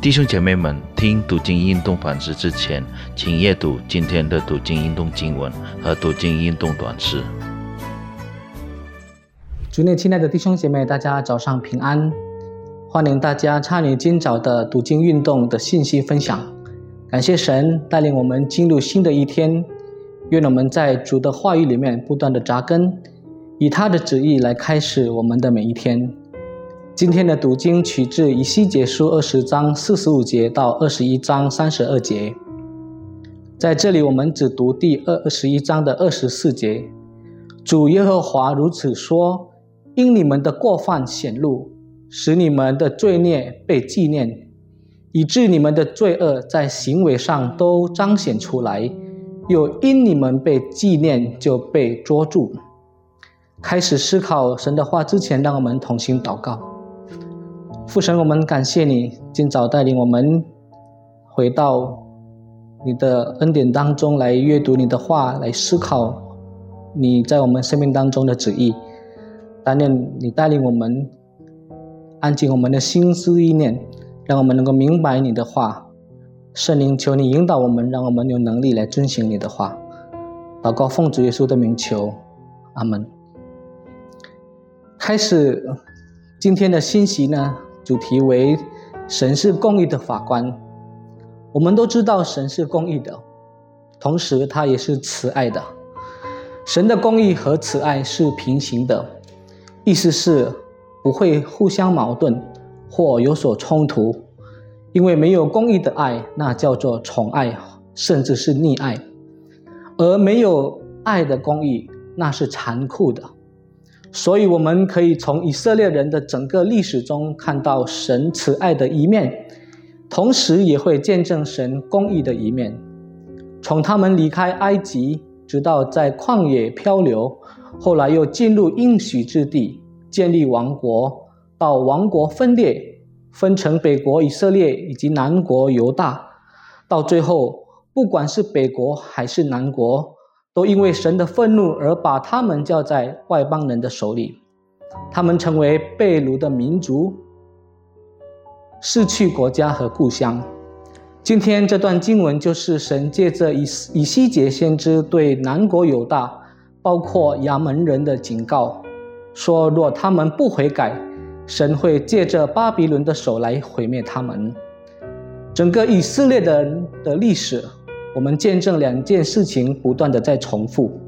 弟兄姐妹们，听读经运动反思之前，请阅读今天的读经运动经文和读经运动短诗。主内亲爱的弟兄姐妹，大家早上平安！欢迎大家参与今早的读经运动的信息分享。感谢神带领我们进入新的一天，愿我们在主的话语里面不断的扎根，以他的旨意来开始我们的每一天。今天的读经取自以西结书二十章四十五节到二十一章三十二节。在这里，我们只读第二二十一章的二十四节。主耶和华如此说：因你们的过犯显露，使你们的罪孽被纪念，以致你们的罪恶在行为上都彰显出来，又因你们被纪念就被捉住。开始思考神的话之前，让我们同心祷告。父神，我们感谢你今早带领我们回到你的恩典当中来阅读你的话，来思考你在我们生命当中的旨意。但愿你带领我们安静我们的心思意念，让我们能够明白你的话。圣灵，求你引导我们，让我们有能力来遵循你的话。祷告奉主耶稣的名求，阿门。开始今天的信息呢？主题为“神是公义的法官”。我们都知道神是公义的，同时他也是慈爱的。神的公义和慈爱是平行的，意思是不会互相矛盾或有所冲突。因为没有公义的爱，那叫做宠爱，甚至是溺爱；而没有爱的公义，那是残酷的。所以，我们可以从以色列人的整个历史中看到神慈爱的一面，同时也会见证神公义的一面。从他们离开埃及，直到在旷野漂流，后来又进入应许之地，建立王国，到王国分裂，分成北国以色列以及南国犹大，到最后，不管是北国还是南国。都因为神的愤怒而把他们交在外邦人的手里，他们成为被掳的民族，失去国家和故乡。今天这段经文就是神借着以以西结先知对南国犹大，包括亚门人的警告，说若他们不悔改，神会借着巴比伦的手来毁灭他们。整个以色列的的历史。我们见证两件事情不断的在重复，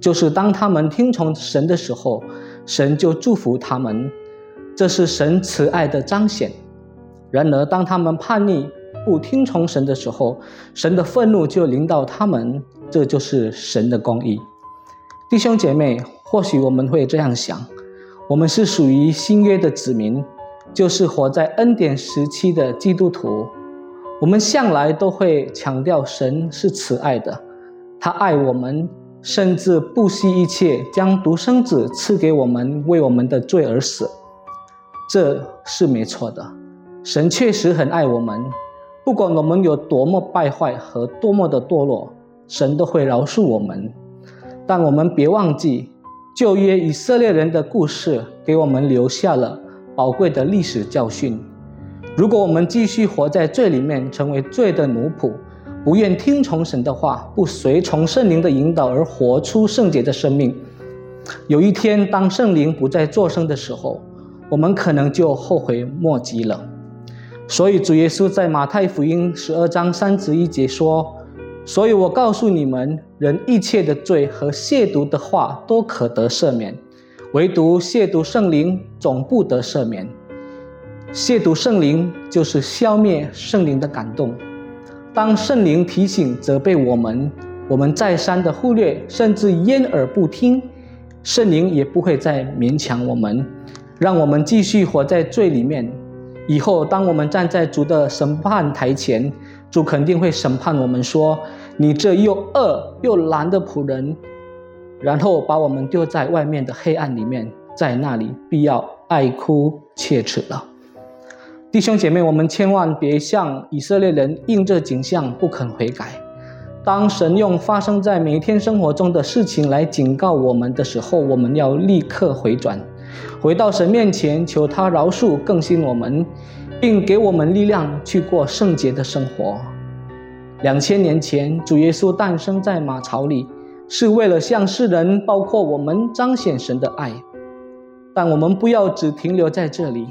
就是当他们听从神的时候，神就祝福他们，这是神慈爱的彰显；然而当他们叛逆不听从神的时候，神的愤怒就临到他们，这就是神的公义。弟兄姐妹，或许我们会这样想：我们是属于新约的子民，就是活在恩典时期的基督徒。我们向来都会强调神是慈爱的，他爱我们，甚至不惜一切将独生子赐给我们，为我们的罪而死，这是没错的。神确实很爱我们，不管我们有多么败坏和多么的堕落，神都会饶恕我们。但我们别忘记，旧约以色列人的故事给我们留下了宝贵的历史教训。如果我们继续活在罪里面，成为罪的奴仆，不愿听从神的话，不随从圣灵的引导而活出圣洁的生命，有一天当圣灵不再作声的时候，我们可能就后悔莫及了。所以主耶稣在马太福音十二章三十一节说：“所以我告诉你们，人一切的罪和亵渎的话都可得赦免，唯独亵渎圣灵总不得赦免。”亵渎圣灵就是消灭圣灵的感动。当圣灵提醒、责备我们，我们再三的忽略，甚至掩耳不听，圣灵也不会再勉强我们，让我们继续活在罪里面。以后，当我们站在主的审判台前，主肯定会审判我们，说：“你这又恶又懒的仆人。”然后把我们丢在外面的黑暗里面，在那里必要爱哭切齿了。弟兄姐妹，我们千万别像以色列人应这景象不肯悔改。当神用发生在每天生活中的事情来警告我们的时候，我们要立刻回转，回到神面前求他饶恕更新我们，并给我们力量去过圣洁的生活。两千年前，主耶稣诞生在马槽里，是为了向世人，包括我们，彰显神的爱。但我们不要只停留在这里，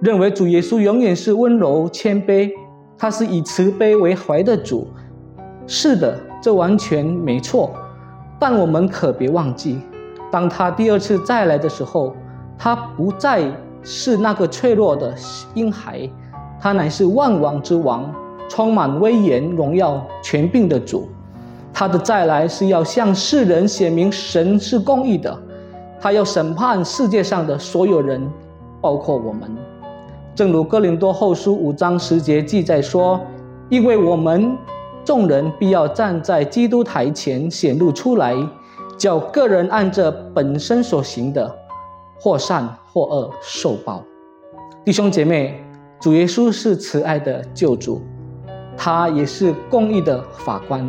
认为主耶稣永远是温柔谦卑，他是以慈悲为怀的主。是的，这完全没错。但我们可别忘记，当他第二次再来的时候，他不再是那个脆弱的婴孩，他乃是万王之王。充满威严、荣耀、权柄的主，他的再来是要向世人显明神是公义的，他要审判世界上的所有人，包括我们。正如哥林多后书五章十节记载说：“因为我们众人必要站在基督台前显露出来，叫个人按着本身所行的，或善或恶受报。”弟兄姐妹，主耶稣是慈爱的救主。他也是公义的法官，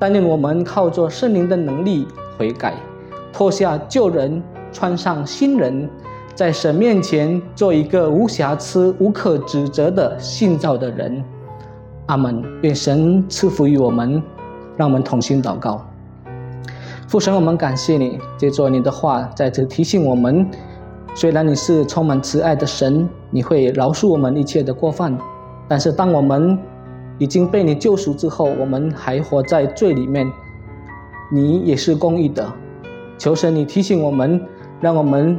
但愿我们靠着圣灵的能力悔改，脱下旧人，穿上新人，在神面前做一个无瑕疵、无可指责的信造的人。阿门。愿神赐福于我们，让我们同心祷告。父神，我们感谢你，借着你的话在这提醒我们：虽然你是充满慈爱的神，你会饶恕我们一切的过犯，但是当我们已经被你救赎之后，我们还活在罪里面。你也是公义的，求神你提醒我们，让我们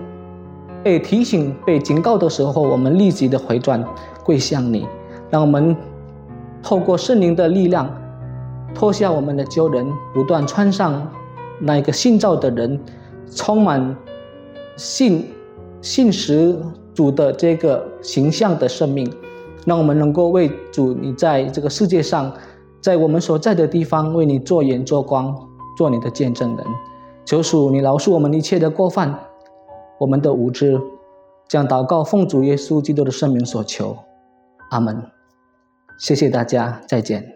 被提醒、被警告的时候，我们立即的回转跪向你，让我们透过圣灵的力量，脱下我们的旧人，不断穿上那一个信造的人，充满信信实主的这个形象的生命。让我们能够为主，你在这个世界上，在我们所在的地方，为你做盐做光，做你的见证人。求主你饶恕我们一切的过犯，我们的无知。将祷告奉主耶稣基督的圣名所求，阿门。谢谢大家，再见。